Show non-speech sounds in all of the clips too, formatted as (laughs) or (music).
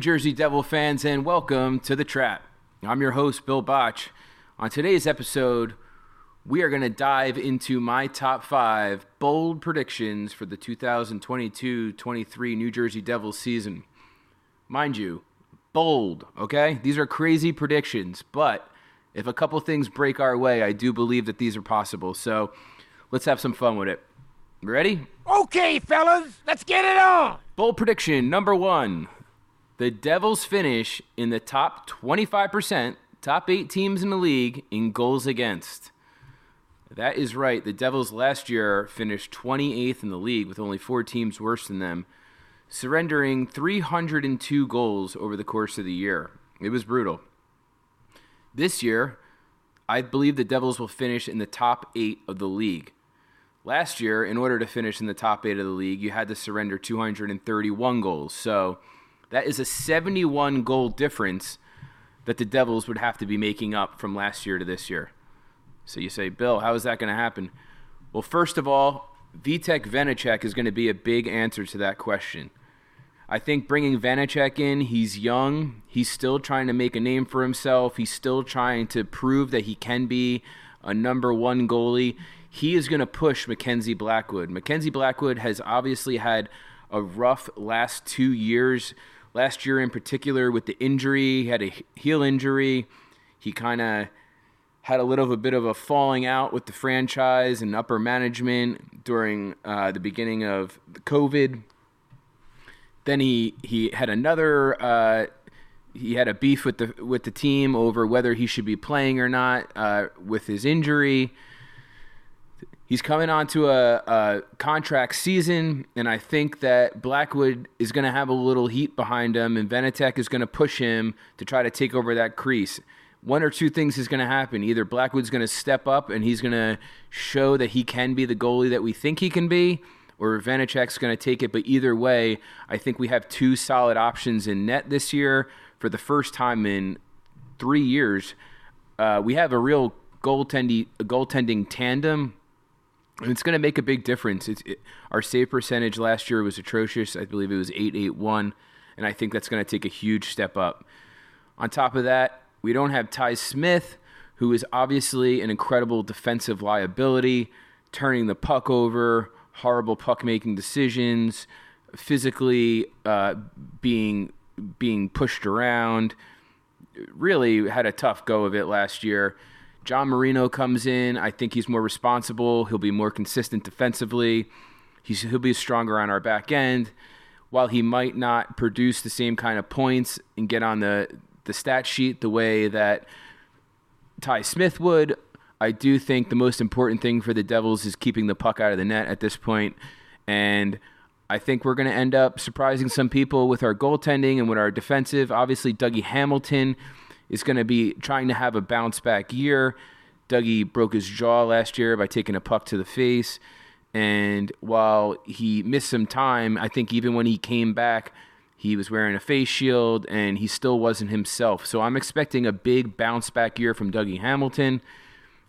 New Jersey Devil fans, and welcome to The Trap. I'm your host, Bill Botch. On today's episode, we are going to dive into my top five bold predictions for the 2022 23 New Jersey Devils season. Mind you, bold, okay? These are crazy predictions, but if a couple things break our way, I do believe that these are possible. So let's have some fun with it. Ready? Okay, fellas, let's get it on. Bold prediction number one The Devils finish in the top 25%, top eight teams in the league in goals against. That is right. The Devils last year finished 28th in the league with only four teams worse than them, surrendering 302 goals over the course of the year. It was brutal. This year, I believe the Devils will finish in the top eight of the league. Last year, in order to finish in the top eight of the league, you had to surrender 231 goals. So that is a 71 goal difference that the Devils would have to be making up from last year to this year. So you say, Bill, how is that going to happen? Well, first of all, Vitek Vanecek is going to be a big answer to that question. I think bringing Vanecek in, he's young. He's still trying to make a name for himself. He's still trying to prove that he can be a number one goalie he is going to push Mackenzie Blackwood. Mackenzie Blackwood has obviously had a rough last two years. Last year, in particular, with the injury, he had a heel injury. He kind of had a little of a bit of a falling out with the franchise and upper management during uh, the beginning of the COVID. Then he he had another. Uh, he had a beef with the with the team over whether he should be playing or not uh, with his injury. He's coming onto a, a contract season, and I think that Blackwood is going to have a little heat behind him, and Vanecek is going to push him to try to take over that crease. One or two things is going to happen. Either Blackwood's going to step up and he's going to show that he can be the goalie that we think he can be, or Vanecek's going to take it. But either way, I think we have two solid options in net this year for the first time in three years. Uh, we have a real goaltending, goaltending tandem and it's going to make a big difference. It, our save percentage last year was atrocious. I believe it was 881, and I think that's going to take a huge step up. On top of that, we don't have Ty Smith, who is obviously an incredible defensive liability, turning the puck over, horrible puck making decisions, physically uh, being being pushed around. Really had a tough go of it last year. John Marino comes in. I think he's more responsible. He'll be more consistent defensively. He's, he'll be stronger on our back end. While he might not produce the same kind of points and get on the, the stat sheet the way that Ty Smith would, I do think the most important thing for the Devils is keeping the puck out of the net at this point. And I think we're going to end up surprising some people with our goaltending and with our defensive. Obviously, Dougie Hamilton is going to be trying to have a bounce back year. Dougie broke his jaw last year by taking a puck to the face. And while he missed some time, I think even when he came back, he was wearing a face shield and he still wasn't himself. So I'm expecting a big bounce back year from Dougie Hamilton.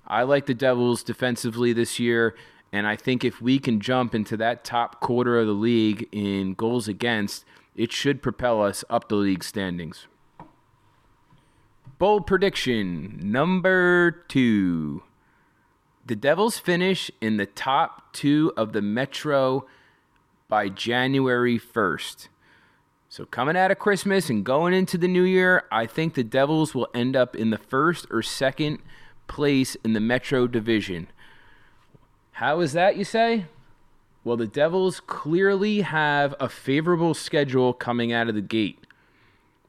I like the Devils defensively this year. And I think if we can jump into that top quarter of the league in goals against, it should propel us up the league standings. Bold prediction number two. The Devils finish in the top two of the Metro by January 1st. So, coming out of Christmas and going into the new year, I think the Devils will end up in the first or second place in the Metro Division. How is that, you say? Well, the Devils clearly have a favorable schedule coming out of the gate.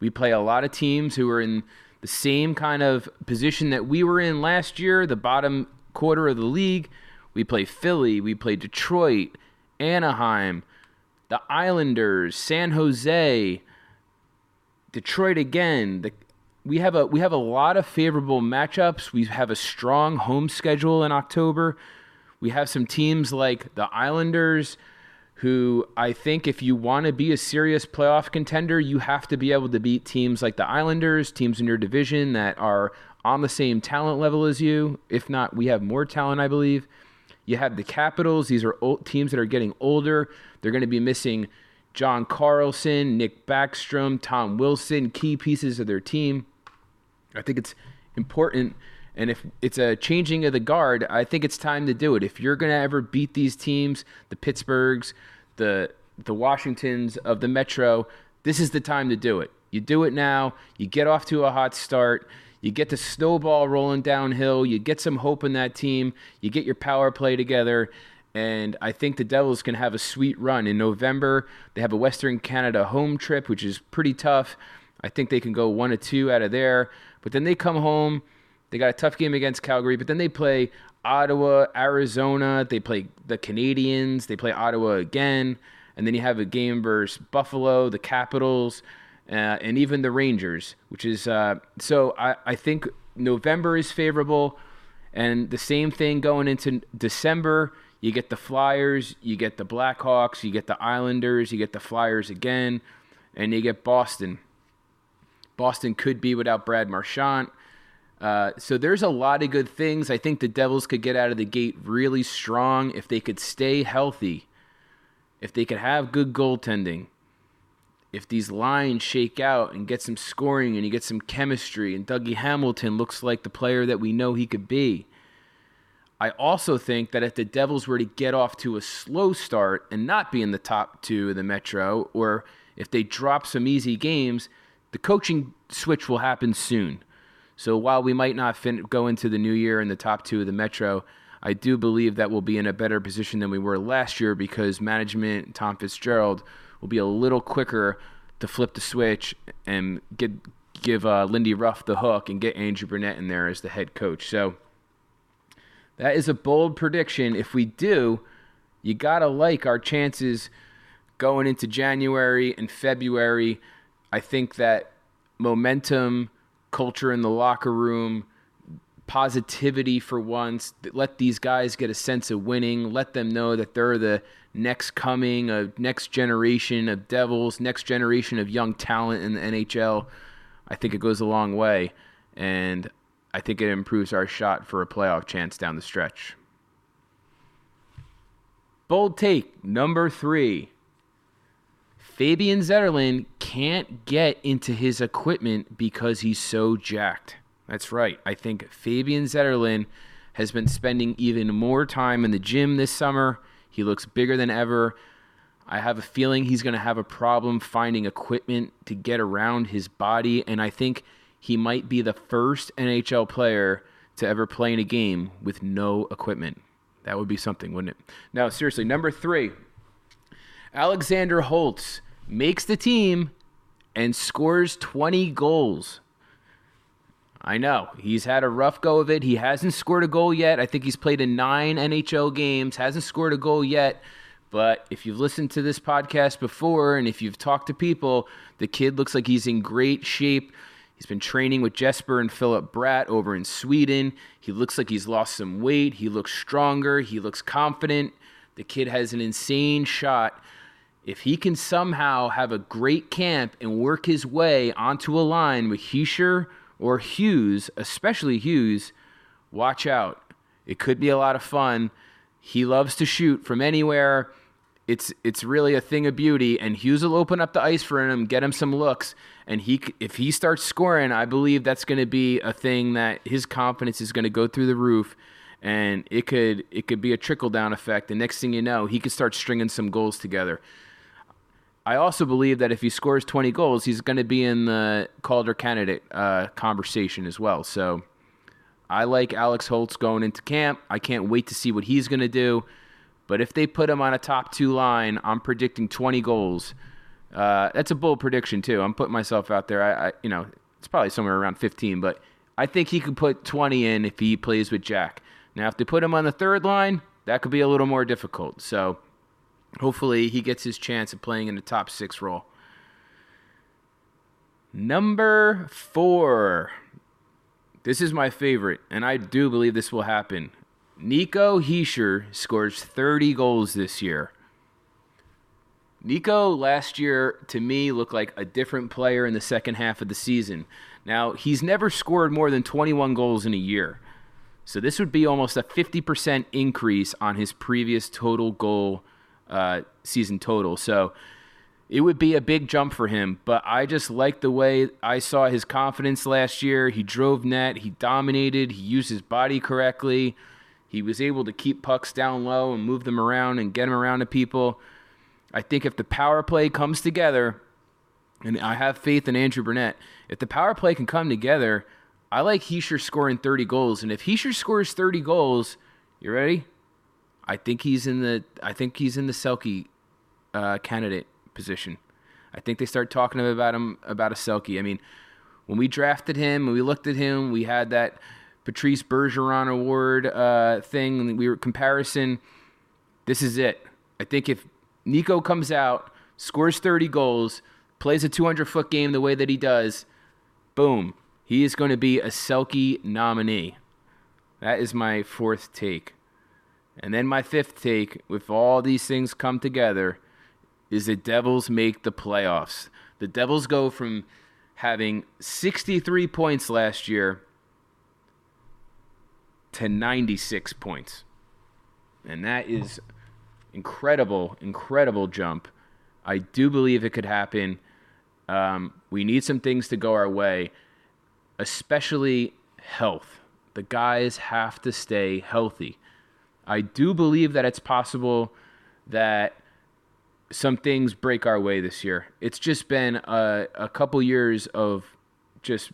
We play a lot of teams who are in the same kind of position that we were in last year, the bottom quarter of the league. We play Philly, we play Detroit, Anaheim, the Islanders, San Jose, Detroit again. The, we have a we have a lot of favorable matchups. We have a strong home schedule in October. We have some teams like the Islanders who I think if you want to be a serious playoff contender, you have to be able to beat teams like the Islanders, teams in your division that are on the same talent level as you. If not, we have more talent, I believe. You have the Capitals. These are teams that are getting older. They're going to be missing John Carlson, Nick Backstrom, Tom Wilson, key pieces of their team. I think it's important. And if it's a changing of the guard, I think it's time to do it. If you're going to ever beat these teams, the Pittsburghs, the the Washingtons of the Metro, this is the time to do it. You do it now. You get off to a hot start. You get the snowball rolling downhill. You get some hope in that team. You get your power play together. And I think the Devils can have a sweet run. In November, they have a Western Canada home trip, which is pretty tough. I think they can go one or two out of there. But then they come home. They got a tough game against Calgary, but then they play Ottawa, Arizona. They play the Canadiens. They play Ottawa again. And then you have a game versus Buffalo, the Capitals, uh, and even the Rangers, which is uh, so I, I think November is favorable. And the same thing going into December. You get the Flyers, you get the Blackhawks, you get the Islanders, you get the Flyers again, and you get Boston. Boston could be without Brad Marchand. Uh, so there's a lot of good things. I think the Devils could get out of the gate really strong if they could stay healthy, if they could have good goaltending, if these lines shake out and get some scoring and you get some chemistry, and Dougie Hamilton looks like the player that we know he could be. I also think that if the Devils were to get off to a slow start and not be in the top two of the Metro, or if they drop some easy games, the coaching switch will happen soon. So while we might not fin- go into the new year in the top two of the Metro, I do believe that we'll be in a better position than we were last year because management, Tom Fitzgerald, will be a little quicker to flip the switch and get give uh, Lindy Ruff the hook and get Andrew Brunette in there as the head coach. So that is a bold prediction. If we do, you gotta like our chances going into January and February. I think that momentum culture in the locker room, positivity for once. Let these guys get a sense of winning. Let them know that they're the next coming, a next generation of Devils, next generation of young talent in the NHL. I think it goes a long way, and I think it improves our shot for a playoff chance down the stretch. Bold take number three. Fabian Zetterlund can't get into his equipment because he's so jacked. That's right. I think Fabian Zetterlund has been spending even more time in the gym this summer. He looks bigger than ever. I have a feeling he's going to have a problem finding equipment to get around his body, and I think he might be the first NHL player to ever play in a game with no equipment. That would be something, wouldn't it? Now, seriously, number three, Alexander Holtz makes the team and scores 20 goals. I know. He's had a rough go of it. He hasn't scored a goal yet. I think he's played in nine NHL games, hasn't scored a goal yet. But if you've listened to this podcast before and if you've talked to people, the kid looks like he's in great shape. He's been training with Jesper and Philip Bratt over in Sweden. He looks like he's lost some weight. He looks stronger. He looks confident. The kid has an insane shot if he can somehow have a great camp and work his way onto a line with Hischier or Hughes, especially Hughes, watch out. It could be a lot of fun. He loves to shoot from anywhere. It's it's really a thing of beauty, and Hughes will open up the ice for him, get him some looks, and he if he starts scoring, I believe that's going to be a thing that his confidence is going to go through the roof, and it could it could be a trickle down effect. The next thing you know, he could start stringing some goals together. I also believe that if he scores 20 goals, he's going to be in the Calder candidate uh, conversation as well. So I like Alex Holtz going into camp. I can't wait to see what he's going to do. But if they put him on a top two line, I'm predicting 20 goals. Uh, that's a bold prediction too. I'm putting myself out there. I, I, you know, it's probably somewhere around 15, but I think he could put 20 in if he plays with Jack. Now, if they put him on the third line, that could be a little more difficult. So hopefully he gets his chance of playing in the top six role. Number four. This is my favorite, and I do believe this will happen. Nico Hischier scores 30 goals this year. Nico last year, to me, looked like a different player in the second half of the season. Now, he's never scored more than 21 goals in a year. So this would be almost a 50% increase on his previous total goal uh, season total. So it would be a big jump for him. But I just like the way I saw his confidence last year. He drove net, he dominated, he used his body correctly. He was able to keep pucks down low and move them around and get them around to people. I think if the power play comes together, and I have faith in Andrew Brunette, if the power play can come together, I like Hischier scoring 30 goals. And if Hischier scores 30 goals, you ready? I think he's in the I think he's in the Selke uh, candidate position. I think they start talking about him about a Selke. I mean, when we drafted him, when we looked at him, we had that Patrice Bergeron Award uh, thing. We were comparison. This is it. I think if Nico comes out, scores 30 goals, plays a 200 foot game the way that he does, boom, he is going to be a Selke nominee. That is my fourth take. And then my fifth take, with all these things come together, is the Devils make the playoffs. The Devils go from having 63 points last year to 96 points. And that is incredible, incredible jump. I do believe it could happen. Um, we need some things to go our way, especially health. The guys have to stay healthy. I do believe that it's possible that some things break our way this year. It's just been a, a couple years of just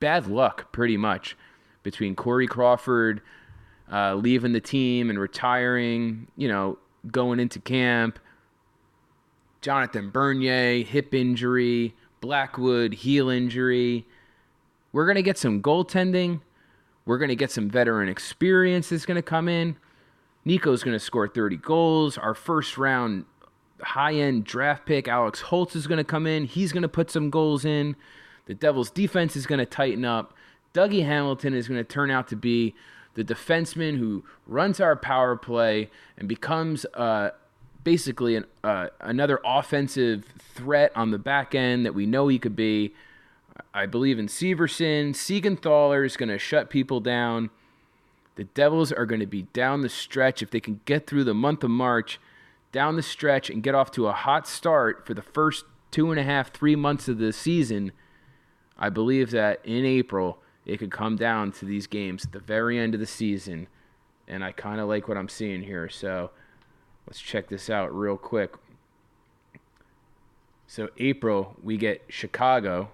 bad luck, pretty much, between Corey Crawford uh, leaving the team and retiring, you know, going into camp, Jonathan Bernier, hip injury, Blackwood, heel injury. We're going to get some goaltending. We're going to get some veteran experience that's going to come in. Nico's going to score 30 goals. Our first round high end draft pick, Alex Holtz, is going to come in. He's going to put some goals in. The Devils' defense is going to tighten up. Dougie Hamilton is going to turn out to be the defenseman who runs our power play and becomes uh, basically an, uh, another offensive threat on the back end that we know he could be. I believe in Severson. Siegenthaler is going to shut people down. The Devils are going to be down the stretch if they can get through the month of March, down the stretch, and get off to a hot start for the first two and a half, three months of the season. I believe that in April it could come down to these games at the very end of the season, and I kind of like what I'm seeing here. So let's check this out real quick. So April we get Chicago,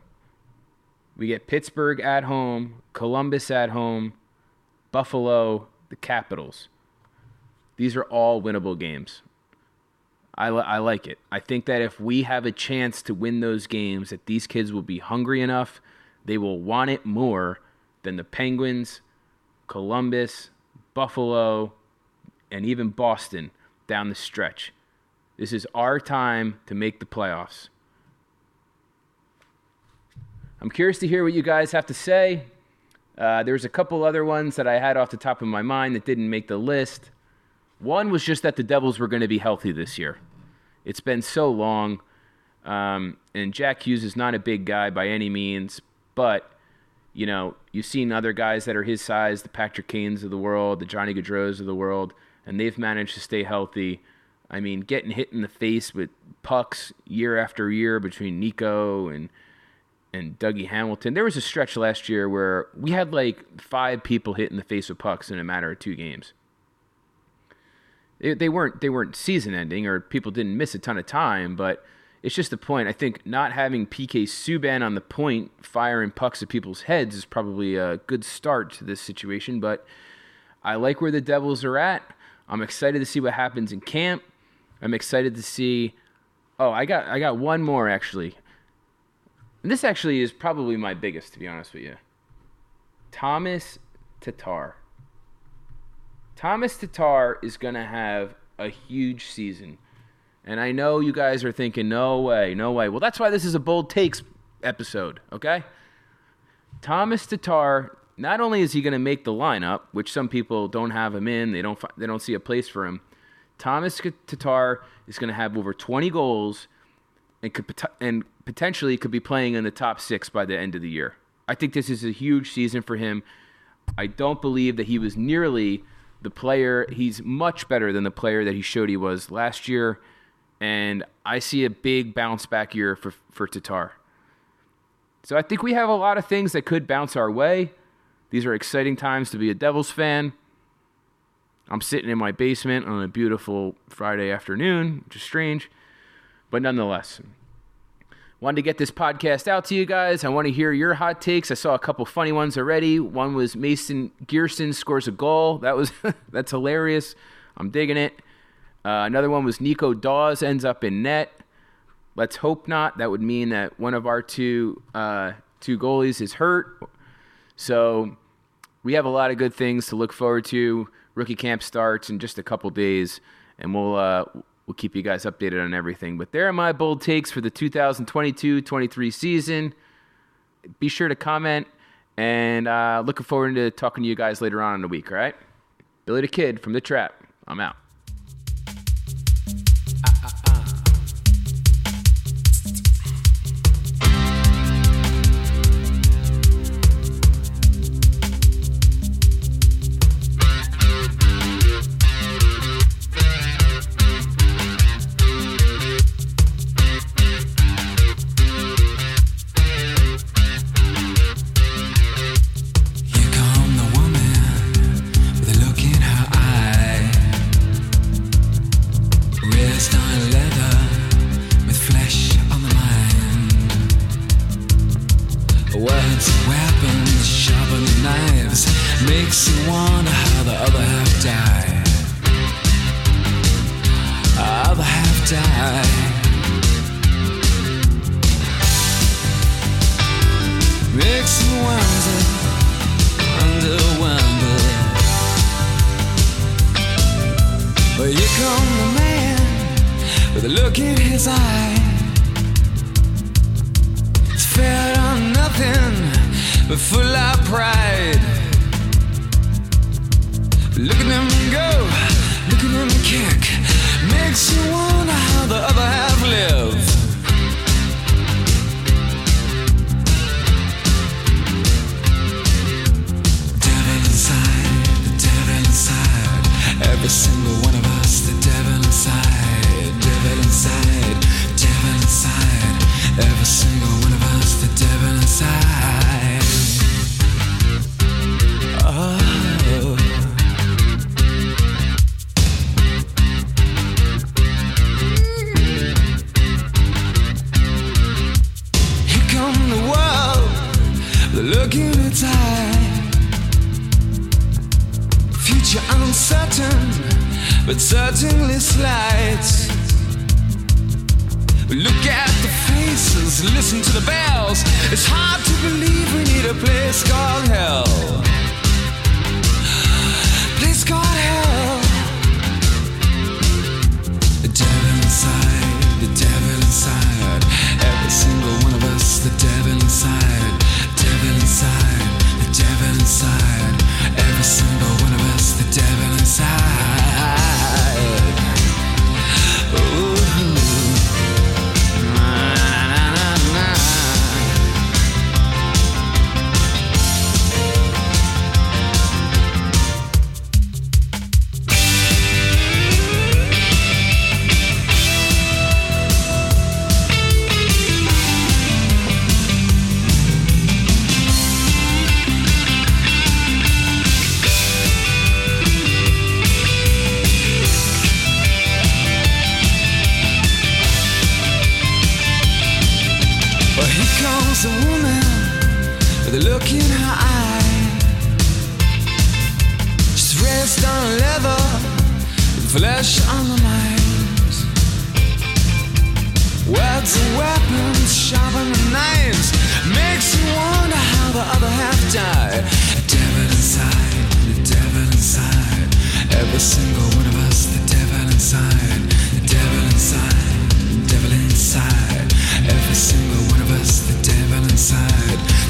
we get Pittsburgh at home, Columbus at home, Buffalo, the Capitals. These are all winnable games. I, I like it. I think that if we have a chance to win those games, that these kids will be hungry enough. They will want it more than the Penguins, Columbus, Buffalo, and even Boston down the stretch. This is our time to make the playoffs. I'm curious to hear what you guys have to say. Uh, there's a couple other ones that I had off the top of my mind that didn't make the list. One was just that the Devils were going to be healthy this year. It's been so long, um, and Jack Hughes is not a big guy by any means, but you know you've seen other guys that are his size, the Patrick Kanes of the world, the Johnny Gaudreaus of the world, and they've managed to stay healthy. I mean, getting hit in the face with pucks year after year between Nico and and Dougie Hamilton. There was a stretch last year where we had like five people hit in the face with pucks in a matter of two games. They, they weren't they weren't season ending or people didn't miss a ton of time, but it's just the point. I think not having PK Subban on the point firing pucks at people's heads is probably a good start to this situation. But I like where the Devils are at. I'm excited to see what happens in camp. I'm excited to see. Oh, I got I got one more actually. And this actually is probably my biggest, to be honest with you. Thomas Tatar. Thomas Tatar is going to have a huge season. And I know you guys are thinking, no way, no way. Well, that's why this is a bold takes episode, okay? Thomas Tatar, not only is he going to make the lineup, which some people don't have him in, they don't they don't see a place for him. Thomas Tatar is going to have over 20 goals and could and potentially could be playing in the top six by the end of the year. I think this is a huge season for him. I don't believe that he was nearly the player. He's much better than the player that he showed he was last year, and I see a big bounce back year for for Tatar. So I think we have a lot of things that could bounce our way. These are exciting times to be a Devils fan. I'm sitting in my basement on a beautiful Friday afternoon, which is strange, but nonetheless. Wanted to get this podcast out to you guys. I want to hear your hot takes. I saw a couple funny ones already. One was Mason Geertsen scores a goal. That was (laughs) that's hilarious. I'm digging it. Uh, another one was Nico Daws ends up in net. Let's hope not. That would mean that one of our two uh, two goalies is hurt. So we have a lot of good things to look forward to. Rookie camp starts in just a couple days, and we'll uh, we'll keep you guys updated on everything. But there are my bold takes for the 2022-23 season. Be sure to comment, and uh, looking forward to talking to you guys later on in the week. All right, Billy the Kid from the Trap. I'm out. But here come the man with a look in his eye. It's fed on nothing but full of pride. Look at him go, look at him kick. Makes you wonder how the other half live. Future uncertain, but certainly slight. Look at the faces, listen to the bells. It's hard to believe we need a place called hell. Place called hell. The devil inside, the devil inside. Every single one of us, the devil inside, devil inside, the devil inside. Every single one of us, the devil inside. Ooh. Flesh on the mind, Words and weapons, sharpen the knives. Makes you wonder how the other half died. Devil inside, the devil inside. Every single one of us, the devil inside. The devil inside, the devil inside. Every single one of us, the devil inside.